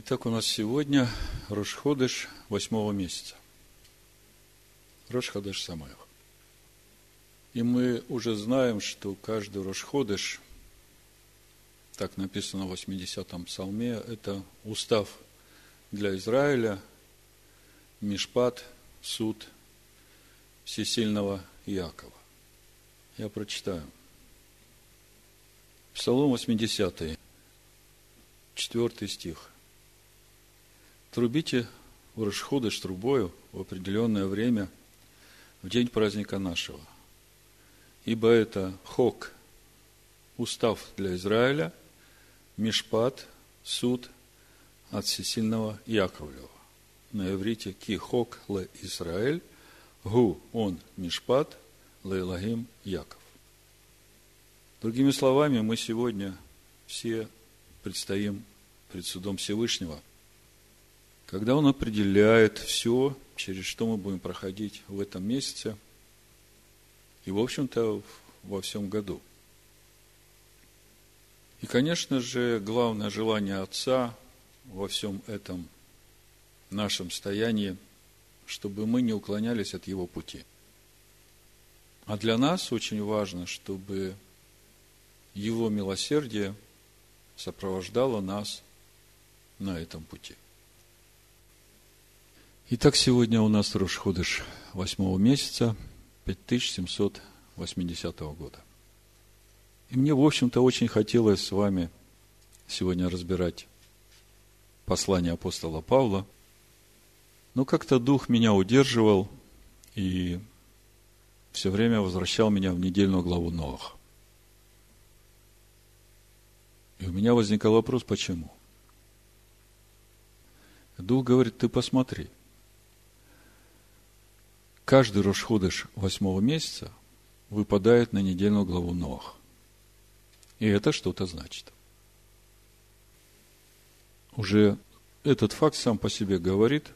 Итак, у нас сегодня Рошходыш восьмого месяца. Рошходыш Самаях. И мы уже знаем, что каждый Рошходыш, так написано в 80-м псалме, это устав для Израиля, Мишпат, суд всесильного Иакова. Я прочитаю. Псалом 80, 4 стих. Трубите в Рашходыш трубою в определенное время, в день праздника нашего. Ибо это хок, устав для Израиля, мишпат, суд от всесильного Яковлева. На иврите ки хок ле Израиль, гу он мишпат, ле Лагим Яков. Другими словами, мы сегодня все предстоим пред судом Всевышнего, когда Он определяет все, через что мы будем проходить в этом месяце и, в общем-то, во всем году. И, конечно же, главное желание Отца во всем этом нашем стоянии, чтобы мы не уклонялись от Его пути. А для нас очень важно, чтобы Его милосердие сопровождало нас на этом пути. Итак, сегодня у нас Рошходыш восьмого месяца 5780 года. И мне, в общем-то, очень хотелось с вами сегодня разбирать послание апостола Павла, но как-то дух меня удерживал и все время возвращал меня в недельную главу Новых. И у меня возникал вопрос, почему? Дух говорит, ты посмотри. Каждый Рошходыш восьмого месяца выпадает на недельную главу Новых. И это что-то значит. Уже этот факт сам по себе говорит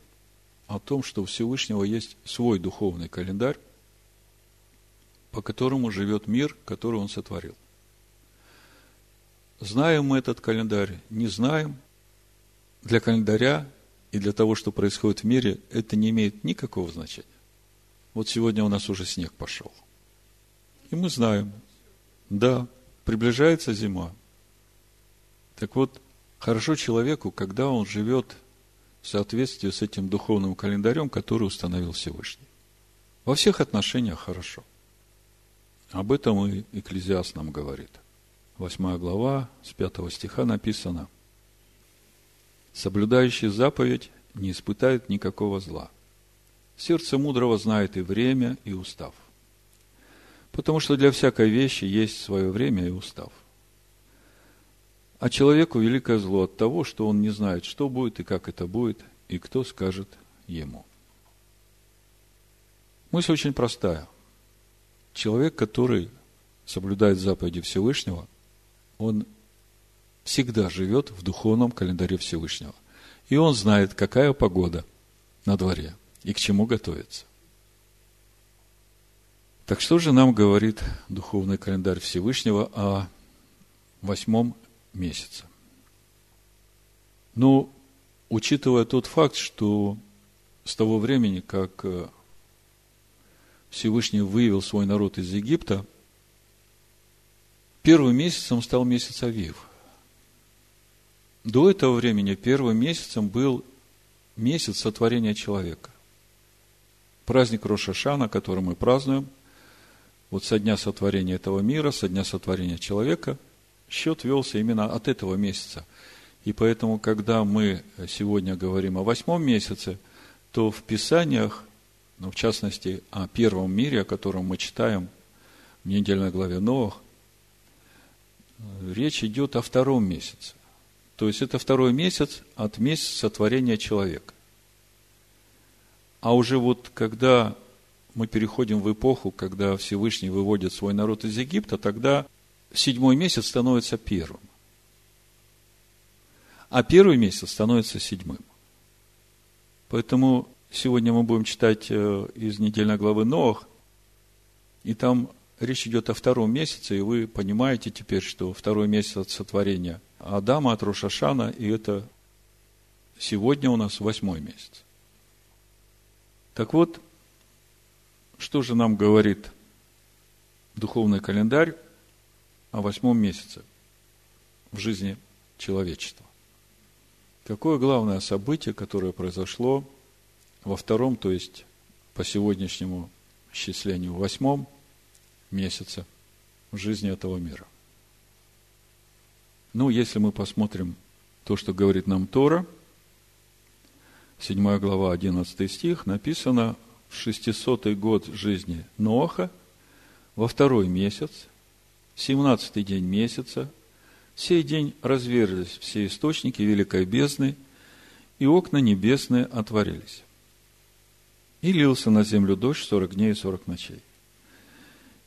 о том, что у Всевышнего есть свой духовный календарь, по которому живет мир, который он сотворил. Знаем мы этот календарь, не знаем. Для календаря и для того, что происходит в мире, это не имеет никакого значения. Вот сегодня у нас уже снег пошел. И мы знаем, да, приближается зима. Так вот, хорошо человеку, когда он живет в соответствии с этим духовным календарем, который установил Всевышний. Во всех отношениях хорошо. Об этом и Экклезиаст нам говорит. Восьмая глава, с пятого стиха написано. Соблюдающий заповедь не испытает никакого зла. Сердце мудрого знает и время, и устав. Потому что для всякой вещи есть свое время и устав. А человеку великое зло от того, что он не знает, что будет и как это будет, и кто скажет ему. Мысль очень простая. Человек, который соблюдает заповеди Всевышнего, он всегда живет в духовном календаре Всевышнего. И он знает, какая погода на дворе и к чему готовится. Так что же нам говорит духовный календарь Всевышнего о восьмом месяце? Ну, учитывая тот факт, что с того времени, как э, Всевышний вывел свой народ из Египта, первым месяцем стал месяц Авив – до этого времени первым месяцем был месяц сотворения человека. Праздник Рошашана, который мы празднуем, вот со дня сотворения этого мира, со дня сотворения человека, счет велся именно от этого месяца. И поэтому, когда мы сегодня говорим о восьмом месяце, то в Писаниях, ну, в частности, о первом мире, о котором мы читаем в недельной главе Новых, речь идет о втором месяце. То есть это второй месяц от месяца сотворения человека. А уже вот когда мы переходим в эпоху, когда Всевышний выводит свой народ из Египта, тогда седьмой месяц становится первым. А первый месяц становится седьмым. Поэтому сегодня мы будем читать э, из недельной главы Новых, и там речь идет о втором месяце, и вы понимаете теперь, что второй месяц от сотворения – Адама, от Рошашана, и это Сегодня у нас восьмой месяц. Так вот, что же нам говорит духовный календарь о восьмом месяце в жизни человечества? Какое главное событие, которое произошло во втором, то есть по сегодняшнему исчислению восьмом месяце в жизни этого мира? Ну, если мы посмотрим то, что говорит нам Тора, 7 глава, 11 стих, написано в 600 год жизни Ноаха, во второй месяц, 17 день месяца, сей день разверзлись все источники великой бездны, и окна небесные отворились. И лился на землю дождь сорок дней и сорок ночей.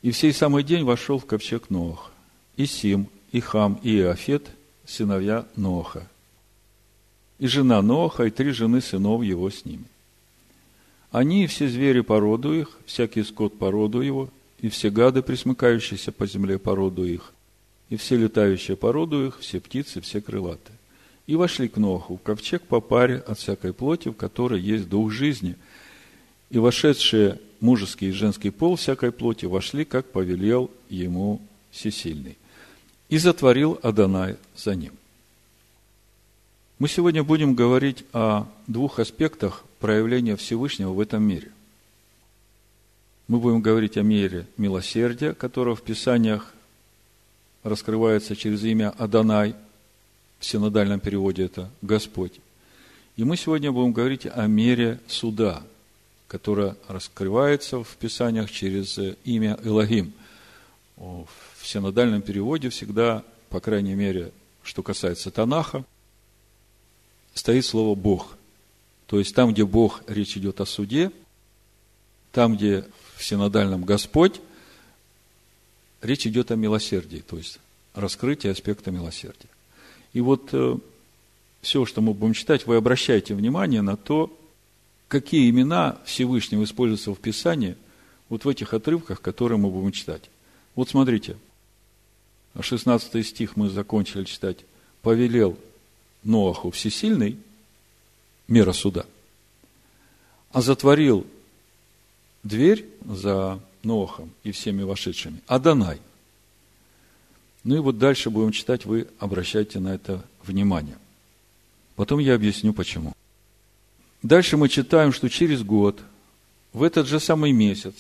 И в сей самый день вошел в ковчег Ноах, и Сим, и Хам, и Иофет, сыновья Ноаха, и жена Ноаха, и три жены сынов его с ними. Они и все звери породу их, всякий скот породу его, и все гады, присмыкающиеся по земле породу их, и все летающие породу их, все птицы, все крылатые. И вошли к Ноху в ковчег по паре от всякой плоти, в которой есть дух жизни. И вошедшие мужеский и женский пол всякой плоти вошли, как повелел ему всесильный. И затворил Адонай за ним. Мы сегодня будем говорить о двух аспектах проявления Всевышнего в этом мире. Мы будем говорить о мере милосердия, которое в Писаниях раскрывается через имя Адонай, в синодальном переводе это Господь. И мы сегодня будем говорить о мере суда, которая раскрывается в Писаниях через имя Элогим. В синодальном переводе всегда, по крайней мере, что касается Танаха, стоит слово Бог. То есть там, где Бог, речь идет о суде, там, где в синодальном Господь, речь идет о милосердии, то есть раскрытие аспекта милосердия. И вот э, все, что мы будем читать, вы обращайте внимание на то, какие имена Всевышнего используются в Писании, вот в этих отрывках, которые мы будем читать. Вот смотрите, 16 стих мы закончили читать. «Повелел Ноаху всесильный, мера суда, а затворил дверь за Ноахом и всеми вошедшими. Адонай. Ну и вот дальше будем читать, вы обращайте на это внимание. Потом я объясню, почему. Дальше мы читаем, что через год, в этот же самый месяц,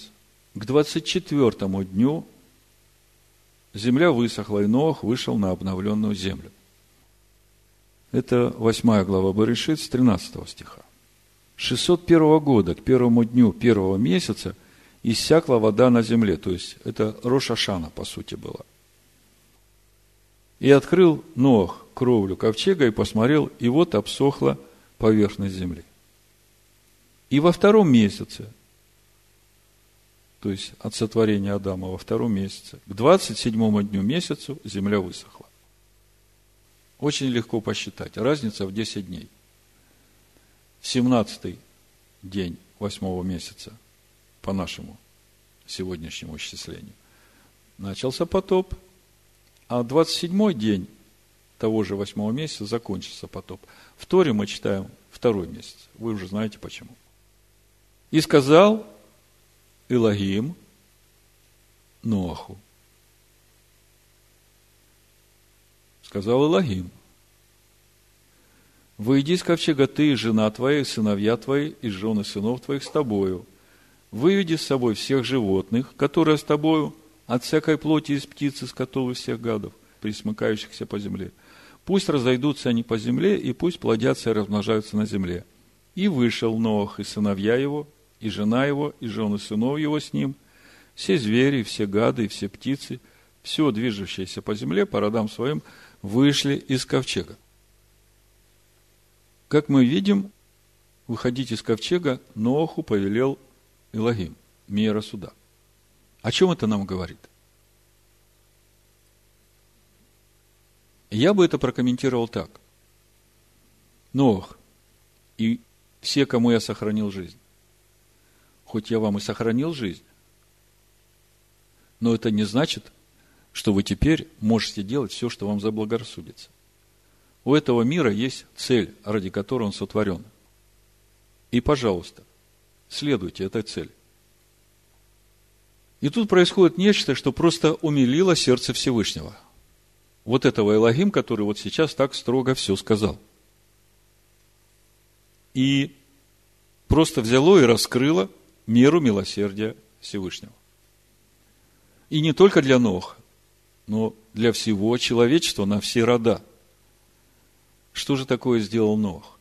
к 24 дню, земля высохла, и Ноах вышел на обновленную землю. Это 8 глава Барышит с 13 стиха. 601 года к первому дню первого месяца иссякла вода на земле. То есть, это Рошашана, по сути, была. И открыл Ноах кровлю ковчега и посмотрел, и вот обсохла поверхность земли. И во втором месяце, то есть от сотворения Адама во втором месяце, к 27 дню месяцу земля высохла. Очень легко посчитать. Разница в 10 дней. 17 день восьмого месяца по нашему сегодняшнему исчислению. Начался потоп, а 27 день того же восьмого месяца закончился потоп. В Торе мы читаем второй месяц. Вы уже знаете почему. И сказал Илогим Ноаху, сказал Илогим, «Выйди из ковчега ты и жена твоя, и сыновья твои, и жены сынов твоих с тобою. Выведи с собой всех животных, которые с тобою, от всякой плоти из птицы, скотов и всех гадов, присмыкающихся по земле. Пусть разойдутся они по земле, и пусть плодятся и размножаются на земле». И вышел Ноах и сыновья его, и жена его, и жены сынов его с ним, все звери, все гады, все птицы, все движущееся по земле по родам своим – вышли из ковчега. Как мы видим, выходить из ковчега Ноаху повелел Илогим, мера суда. О чем это нам говорит? Я бы это прокомментировал так. Ноах и все, кому я сохранил жизнь. Хоть я вам и сохранил жизнь, но это не значит, что вы теперь можете делать все, что вам заблагорассудится. У этого мира есть цель, ради которой он сотворен. И, пожалуйста, следуйте этой цели. И тут происходит нечто, что просто умилило сердце Всевышнего. Вот этого Элогим, который вот сейчас так строго все сказал. И просто взяло и раскрыло меру милосердия Всевышнего. И не только для Ноха, но для всего человечества на все рода. Что же такое сделал Нох?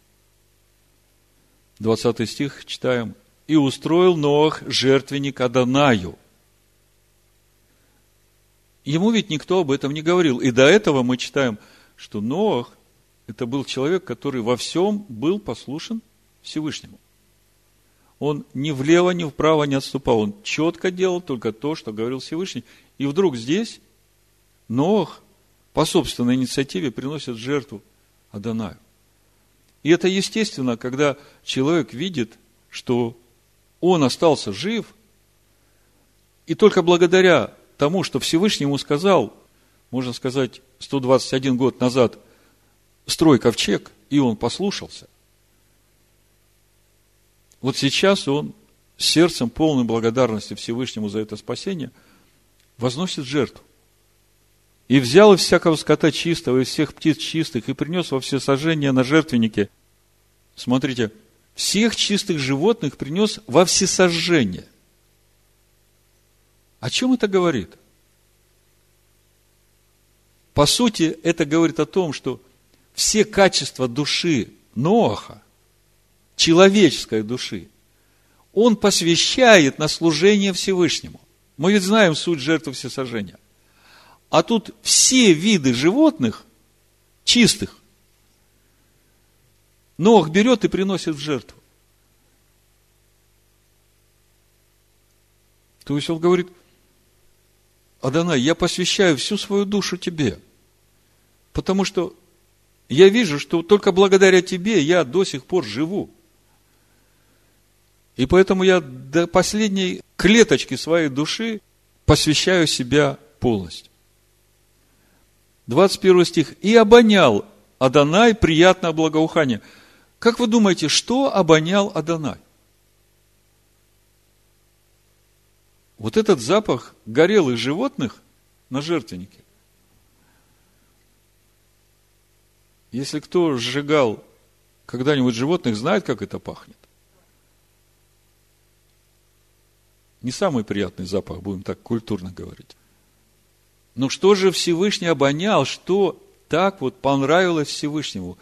20 стих читаем. «И устроил Ноах жертвенник Адонаю». Ему ведь никто об этом не говорил. И до этого мы читаем, что Ноах – это был человек, который во всем был послушен Всевышнему. Он ни влево, ни вправо не отступал. Он четко делал только то, что говорил Всевышний. И вдруг здесь Ноах по собственной инициативе приносит жертву Адонаю. И это естественно, когда человек видит, что он остался жив, и только благодаря тому, что Всевышний ему сказал, можно сказать, 121 год назад, строй ковчег, и он послушался. Вот сейчас он сердцем полной благодарности Всевышнему за это спасение возносит жертву. И взял из всякого скота чистого, из всех птиц чистых, и принес во все сожжения на жертвеннике. Смотрите, всех чистых животных принес во всесожжение. О чем это говорит? По сути, это говорит о том, что все качества души Ноаха, человеческой души, он посвящает на служение Всевышнему. Мы ведь знаем суть жертвы всесожжения. А тут все виды животных чистых Ног берет и приносит в жертву. То есть он говорит, Адонай, я посвящаю всю свою душу тебе. Потому что я вижу, что только благодаря тебе я до сих пор живу. И поэтому я до последней клеточки своей души посвящаю себя полностью. 21 стих. «И обонял Адонай приятное благоухание». Как вы думаете, что обонял Адонай? Вот этот запах горелых животных на жертвеннике. Если кто сжигал когда-нибудь животных, знает, как это пахнет. Не самый приятный запах, будем так культурно говорить. Но что же Всевышний обонял, что так вот понравилось Всевышнему?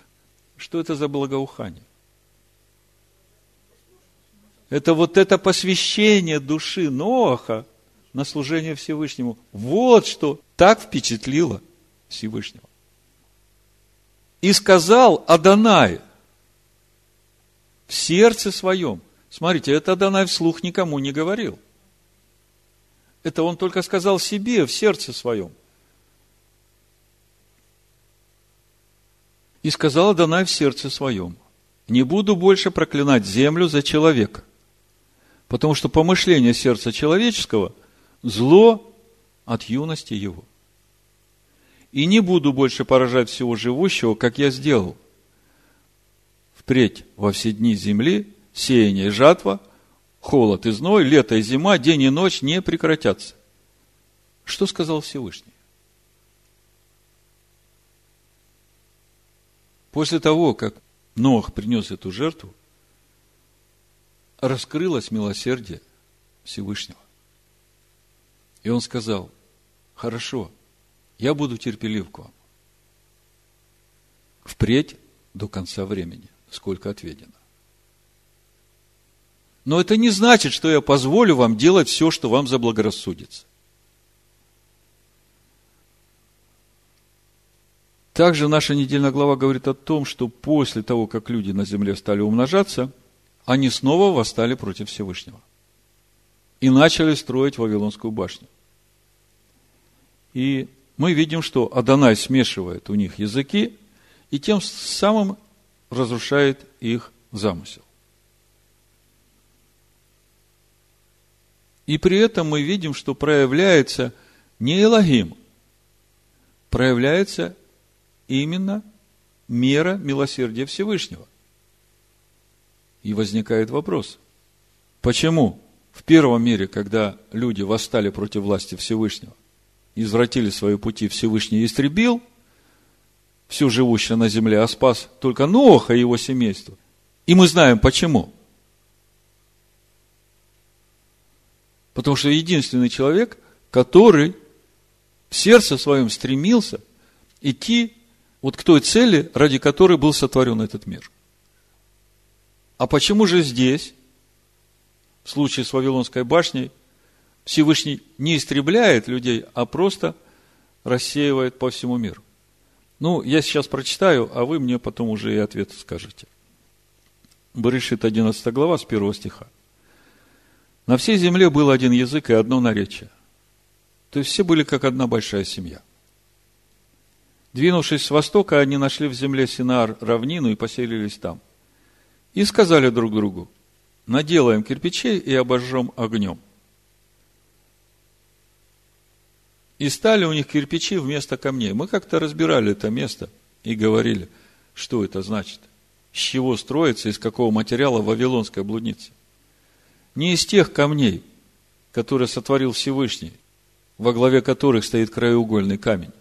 Что это за благоухание? Это вот это посвящение души Ноаха на служение Всевышнему. Вот что так впечатлило Всевышнего. И сказал Адонай в сердце своем. Смотрите, это Адонай вслух никому не говорил – это он только сказал себе в сердце своем. И сказал Данай в сердце своем, не буду больше проклинать землю за человека, потому что помышление сердца человеческого – зло от юности его. И не буду больше поражать всего живущего, как я сделал. Впредь во все дни земли сеяние и жатва – холод и зной, лето и зима, день и ночь не прекратятся. Что сказал Всевышний? После того, как Нох принес эту жертву, раскрылось милосердие Всевышнего. И он сказал, хорошо, я буду терпелив к вам. Впредь до конца времени, сколько отведено. Но это не значит, что я позволю вам делать все, что вам заблагорассудится. Также наша недельная глава говорит о том, что после того, как люди на земле стали умножаться, они снова восстали против Всевышнего и начали строить Вавилонскую башню. И мы видим, что Адонай смешивает у них языки и тем самым разрушает их замысел. И при этом мы видим, что проявляется не Элогим, проявляется именно мера милосердия Всевышнего. И возникает вопрос, почему в первом мире, когда люди восстали против власти Всевышнего, извратили свои пути, Всевышний истребил все живущее на земле, а спас только Ноха и его семейство. И мы знаем почему. Потому что единственный человек, который в сердце своем стремился идти вот к той цели, ради которой был сотворен этот мир. А почему же здесь, в случае с Вавилонской башней, Всевышний не истребляет людей, а просто рассеивает по всему миру? Ну, я сейчас прочитаю, а вы мне потом уже и ответ скажете. Барышит 11 глава с 1 стиха. На всей земле был один язык и одно наречие. То есть все были как одна большая семья. Двинувшись с востока, они нашли в земле Синар равнину и поселились там. И сказали друг другу, наделаем кирпичей и обожжем огнем. И стали у них кирпичи вместо камней. Мы как-то разбирали это место и говорили, что это значит. С чего строится, из какого материала вавилонская блудница. Не из тех камней, которые сотворил Всевышний, во главе которых стоит краеугольный камень.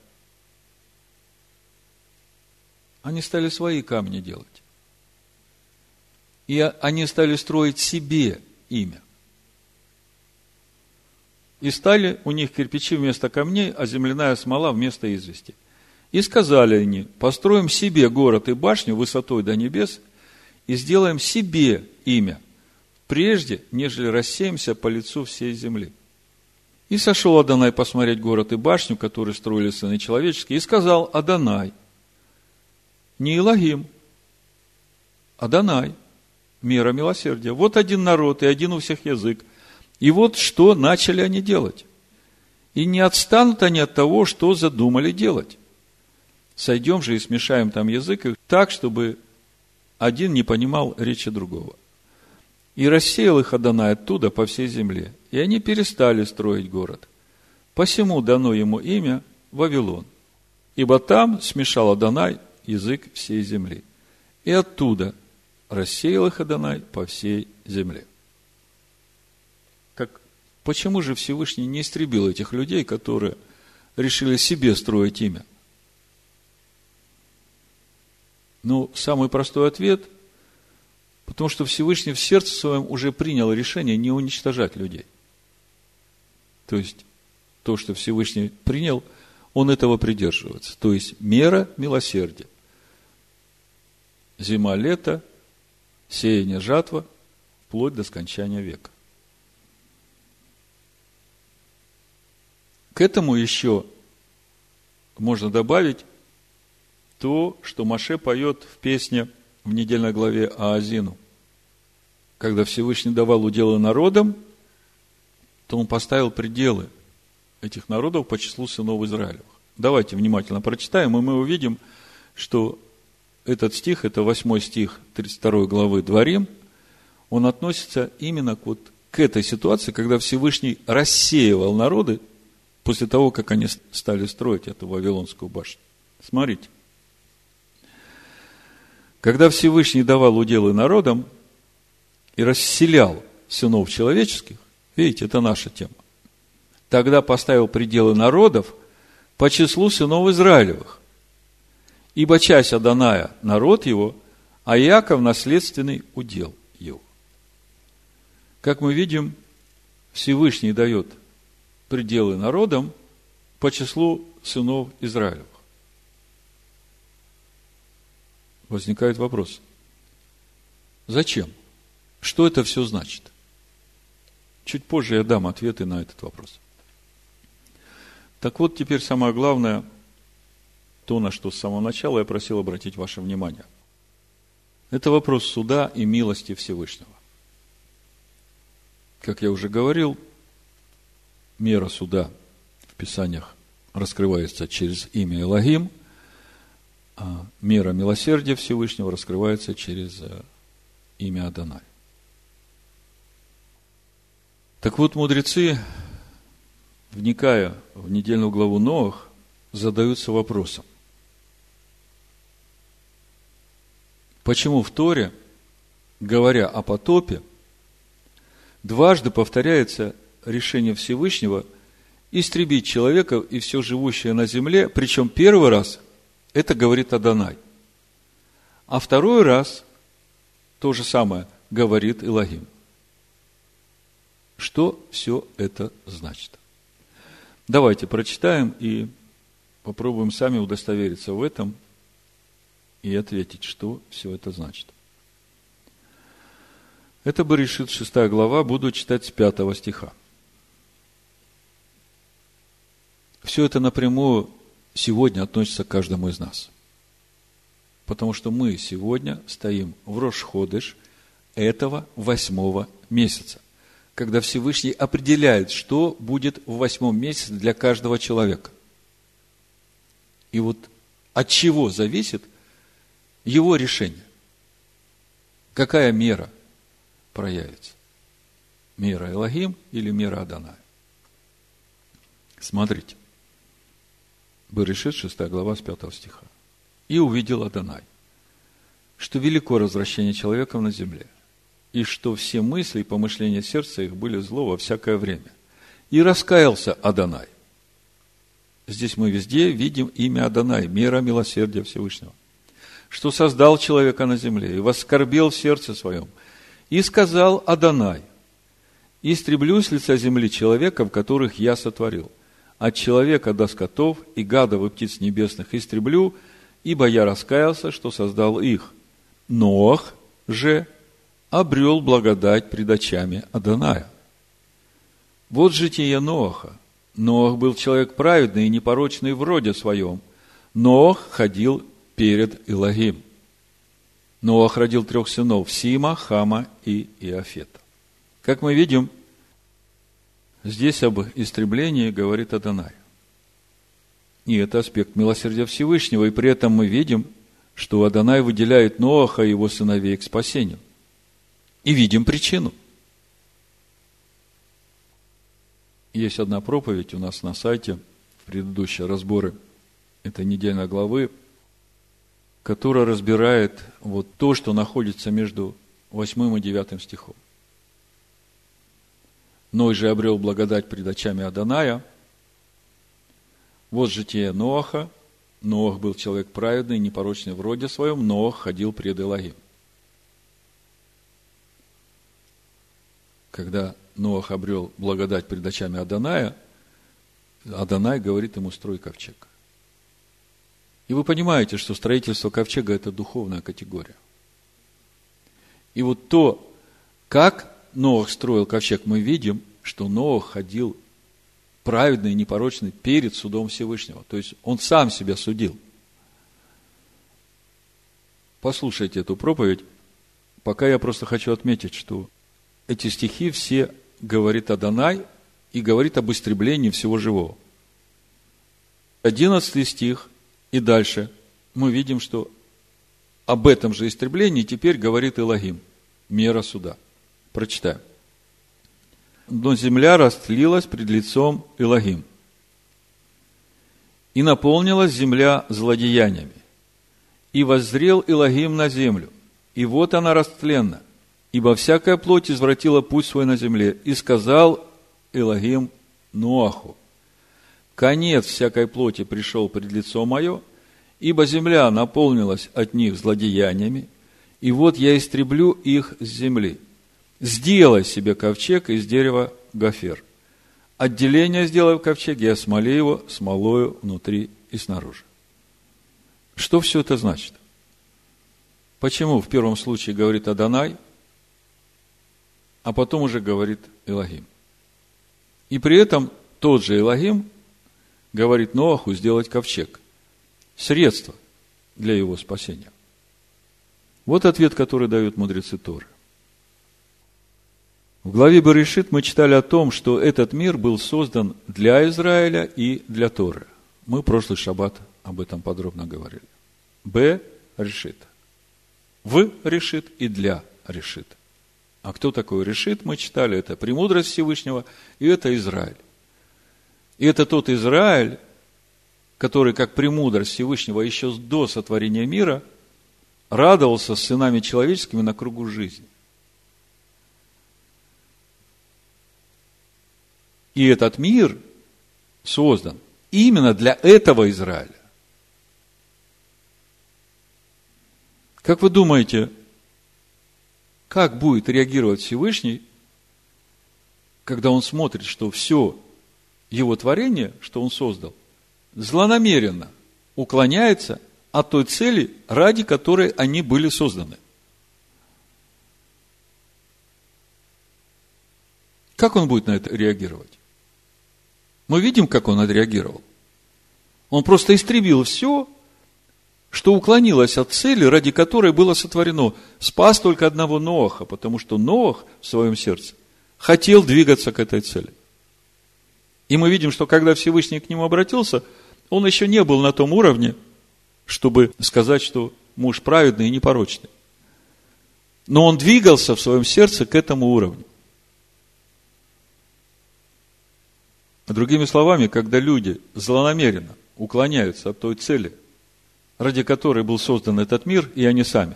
Они стали свои камни делать. И они стали строить себе имя. И стали у них кирпичи вместо камней, а земляная смола вместо извести. И сказали они, построим себе город и башню высотой до небес, и сделаем себе имя, прежде, нежели рассеемся по лицу всей земли. И сошел Адонай посмотреть город и башню, которые строили сыны человеческие, и сказал Адонай, не Илогим, Адонай, мера милосердия. Вот один народ и один у всех язык. И вот что начали они делать. И не отстанут они от того, что задумали делать. Сойдем же и смешаем там язык так, чтобы один не понимал речи другого. И рассеял их Адонай оттуда по всей земле. И они перестали строить город. Посему дано ему имя Вавилон. Ибо там смешал Адонай язык всей земли. И оттуда рассеял их Адонай по всей земле. Как, почему же Всевышний не истребил этих людей, которые решили себе строить имя? Ну, самый простой ответ – потому что Всевышний в сердце своем уже принял решение не уничтожать людей. То есть, то, что Всевышний принял, он этого придерживается. То есть, мера милосердия зима, лето, сеяние, жатва, вплоть до скончания века. К этому еще можно добавить то, что Маше поет в песне в недельной главе Аазину. Когда Всевышний давал уделы народам, то он поставил пределы этих народов по числу сынов Израилевых. Давайте внимательно прочитаем, и мы увидим, что этот стих, это 8 стих 32 главы Дворим, он относится именно к, вот, к этой ситуации, когда Всевышний рассеивал народы после того, как они стали строить эту Вавилонскую башню. Смотрите. Когда Всевышний давал уделы народам и расселял сынов человеческих, видите, это наша тема, тогда поставил пределы народов по числу сынов Израилевых. Ибо часть Аданая – народ его, а Иаков – наследственный удел его. Как мы видим, Всевышний дает пределы народам по числу сынов Израилевых. Возникает вопрос. Зачем? Что это все значит? Чуть позже я дам ответы на этот вопрос. Так вот, теперь самое главное – то, на что с самого начала я просил обратить ваше внимание. Это вопрос суда и милости Всевышнего. Как я уже говорил, мера суда в Писаниях раскрывается через имя Элогим, а мера милосердия Всевышнего раскрывается через э, имя Адонай. Так вот, мудрецы, вникая в недельную главу Новых, задаются вопросом. почему в Торе, говоря о потопе, дважды повторяется решение Всевышнего истребить человека и все живущее на земле, причем первый раз это говорит Адонай, а второй раз то же самое говорит Илогим. Что все это значит? Давайте прочитаем и попробуем сами удостовериться в этом и ответить, что все это значит. Это бы решит шестая глава, буду читать с пятого стиха. Все это напрямую сегодня относится к каждому из нас. Потому что мы сегодня стоим в Рошходыш этого восьмого месяца, когда Всевышний определяет, что будет в восьмом месяце для каждого человека. И вот от чего зависит его решение? Какая мера проявится? Мера Элогим или мера Адоная? Смотрите. Берешит, 6 глава, с 5 стиха. «И увидел Адонай, что велико развращение человеков на земле, и что все мысли и помышления сердца их были зло во всякое время. И раскаялся Адонай». Здесь мы везде видим имя Адонай, мера милосердия Всевышнего. Что создал человека на земле и воскорбел в сердце своем. И сказал Адонай, истреблю с лица земли человеков, которых я сотворил – от человека до скотов и гадов и птиц небесных истреблю, ибо я раскаялся, что создал их. Ноах же обрел благодать пред очами Аданая. Вот житие Ноаха. Ноах был человек праведный и непорочный в роде своем. Ноах ходил перед Илагим. Ноах родил трех сынов – Сима, Хама и Иофета. Как мы видим, Здесь об истреблении говорит Адонай. И это аспект милосердия Всевышнего. И при этом мы видим, что Адонай выделяет Ноаха и его сыновей к спасению. И видим причину. Есть одна проповедь у нас на сайте, предыдущие разборы этой недельной главы, которая разбирает вот то, что находится между 8 и 9 стихом. Ной же обрел благодать пред очами Аданая. Вот житие Ноаха. Ноах был человек праведный, непорочный в роде своем. Ноах ходил пред Элогим. Когда Ноах обрел благодать пред очами Аданая, Аданай говорит ему, строй ковчег. И вы понимаете, что строительство ковчега – это духовная категория. И вот то, как Ноах строил ковчег, мы видим, что Ноах ходил праведный и непорочный перед судом Всевышнего. То есть он сам себя судил. Послушайте эту проповедь. Пока я просто хочу отметить, что эти стихи все говорит о Данай и говорит об истреблении всего живого. Одиннадцатый стих и дальше мы видим, что об этом же истреблении теперь говорит Илогим, мера суда. Прочитаем. Но земля растлилась пред лицом Илогим. И наполнилась земля злодеяниями. И воззрел Илогим на землю. И вот она растленна, ибо всякая плоть извратила путь свой на земле. И сказал Илогим Ноаху, конец всякой плоти пришел пред лицо мое, ибо земля наполнилась от них злодеяниями, и вот я истреблю их с земли сделай себе ковчег из дерева гофер. Отделение сделай в ковчеге, и осмоли его смолою внутри и снаружи. Что все это значит? Почему в первом случае говорит Адонай, а потом уже говорит Илогим? И при этом тот же Илогим говорит Ноаху сделать ковчег. Средство для его спасения. Вот ответ, который дают мудрецы Торы. В главе Баришит мы читали о том, что этот мир был создан для Израиля и для Торы. Мы прошлый шаббат об этом подробно говорили. Б решит. В решит и для решит. А кто такой решит, мы читали, это премудрость Всевышнего, и это Израиль. И это тот Израиль, который, как премудрость Всевышнего еще до сотворения мира, радовался с сынами человеческими на кругу жизни. И этот мир создан именно для этого Израиля. Как вы думаете, как будет реагировать Всевышний, когда он смотрит, что все его творение, что он создал, злонамеренно уклоняется от той цели, ради которой они были созданы? Как он будет на это реагировать? Мы видим, как он отреагировал. Он просто истребил все, что уклонилось от цели, ради которой было сотворено. Спас только одного Ноаха, потому что Ноах в своем сердце хотел двигаться к этой цели. И мы видим, что когда Всевышний к нему обратился, он еще не был на том уровне, чтобы сказать, что муж праведный и непорочный. Но он двигался в своем сердце к этому уровню. Другими словами, когда люди злонамеренно уклоняются от той цели, ради которой был создан этот мир, и они сами,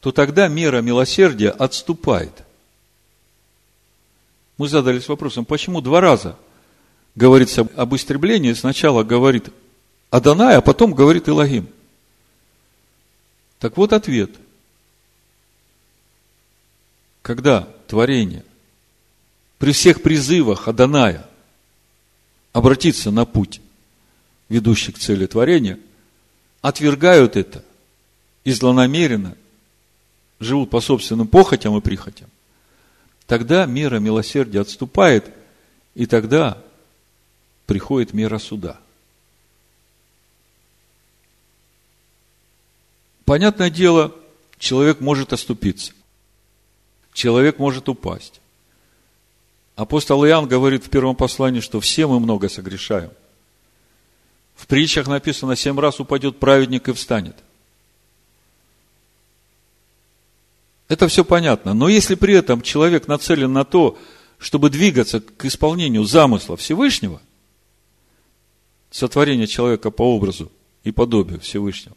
то тогда мера милосердия отступает. Мы задались вопросом, почему два раза говорится об истреблении, сначала говорит Адонай, а потом говорит Илогим. Так вот ответ. Когда творение при всех призывах Аданая обратиться на путь, ведущий к цели творения, отвергают это и злонамеренно живут по собственным похотям и прихотям, тогда мера милосердия отступает, и тогда приходит мера суда. Понятное дело, человек может оступиться. Человек может упасть. Апостол Иоанн говорит в первом послании, что все мы много согрешаем. В притчах написано, семь раз упадет праведник и встанет. Это все понятно. Но если при этом человек нацелен на то, чтобы двигаться к исполнению замысла Всевышнего, сотворения человека по образу и подобию Всевышнего,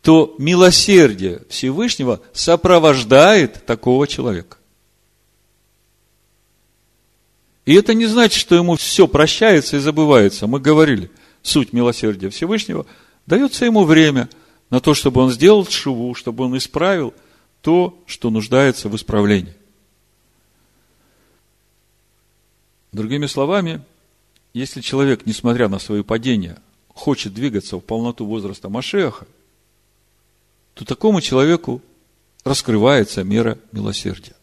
то милосердие Всевышнего сопровождает такого человека. И это не значит, что ему все прощается и забывается. Мы говорили, суть милосердия Всевышнего, дается ему время на то, чтобы он сделал шиву, чтобы он исправил то, что нуждается в исправлении. Другими словами, если человек, несмотря на свое падение, хочет двигаться в полноту возраста Машеха, то такому человеку раскрывается мера милосердия.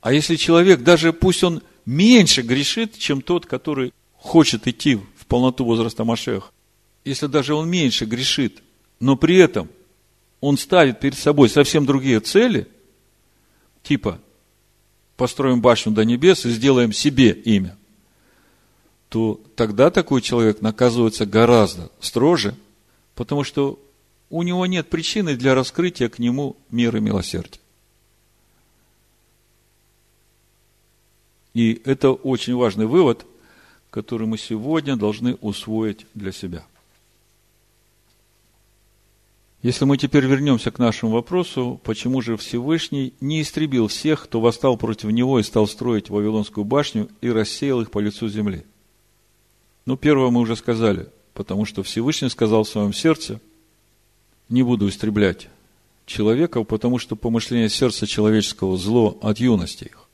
А если человек, даже пусть он меньше грешит, чем тот, который хочет идти в полноту возраста Машех, если даже он меньше грешит, но при этом он ставит перед собой совсем другие цели, типа построим башню до небес и сделаем себе имя, то тогда такой человек наказывается гораздо строже, потому что у него нет причины для раскрытия к нему меры милосердия. И это очень важный вывод, который мы сегодня должны усвоить для себя. Если мы теперь вернемся к нашему вопросу, почему же Всевышний не истребил всех, кто восстал против него и стал строить Вавилонскую башню и рассеял их по лицу земли? Ну, первое мы уже сказали, потому что Всевышний сказал в своем сердце, не буду истреблять человека, потому что помышление сердца человеческого зло от юности их.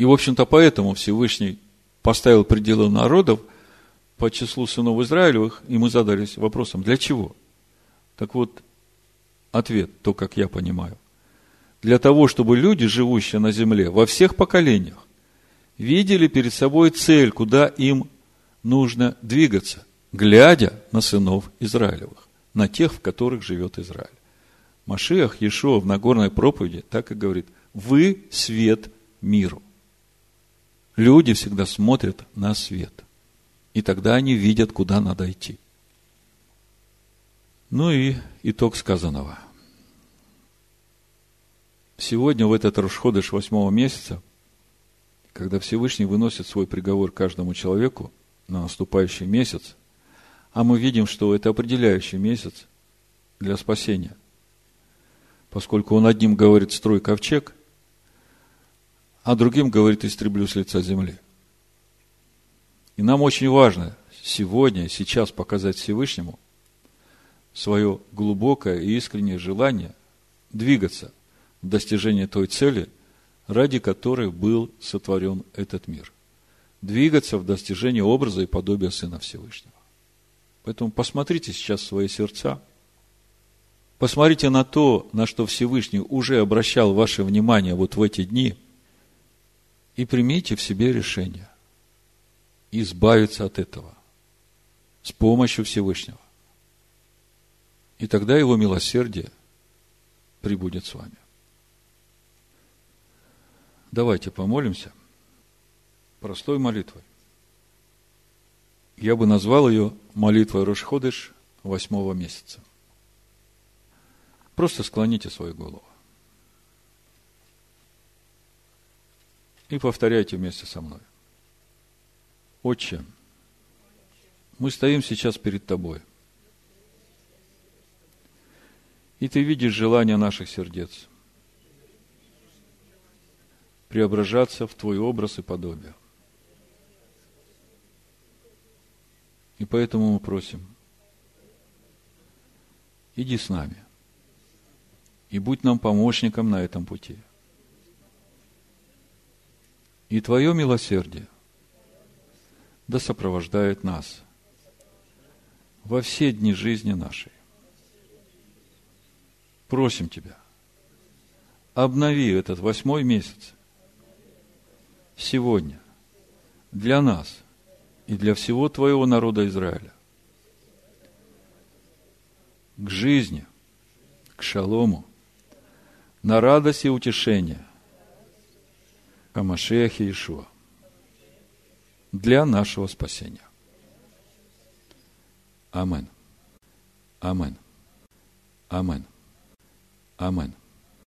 И, в общем-то, поэтому Всевышний поставил пределы народов по числу сынов Израилевых, и мы задались вопросом, для чего? Так вот, ответ, то, как я понимаю. Для того, чтобы люди, живущие на земле, во всех поколениях, видели перед собой цель, куда им нужно двигаться, глядя на сынов Израилевых, на тех, в которых живет Израиль. Машиах Иешуа в Нагорной проповеди так и говорит, вы свет миру. Люди всегда смотрят на свет. И тогда они видят, куда надо идти. Ну и итог сказанного. Сегодня, в этот Рошходыш восьмого месяца, когда Всевышний выносит свой приговор каждому человеку на наступающий месяц, А мы видим, что это определяющий месяц для спасения. Поскольку он одним говорит «строй ковчег», а другим говорит «истреблю с лица земли». И нам очень важно сегодня, сейчас показать Всевышнему свое глубокое и искреннее желание двигаться в достижение той цели, ради которой был сотворен этот мир. Двигаться в достижение образа и подобия Сына Всевышнего. Поэтому посмотрите сейчас свои сердца. Посмотрите на то, на что Всевышний уже обращал ваше внимание вот в эти дни, и примите в себе решение избавиться от этого с помощью Всевышнего. И тогда его милосердие прибудет с вами. Давайте помолимся простой молитвой. Я бы назвал ее молитвой Рошходыш восьмого месяца. Просто склоните свою голову. И повторяйте вместе со мной. Отче, мы стоим сейчас перед Тобой. И Ты видишь желание наших сердец преображаться в Твой образ и подобие. И поэтому мы просим, иди с нами и будь нам помощником на этом пути. И Твое милосердие да сопровождает нас во все дни жизни нашей. Просим Тебя, обнови этот восьмой месяц сегодня для нас и для всего Твоего народа Израиля. К жизни, к шалому, на радость и утешение о Машехе Ишуа для нашего спасения. Амен. Амен. Амен. Амен.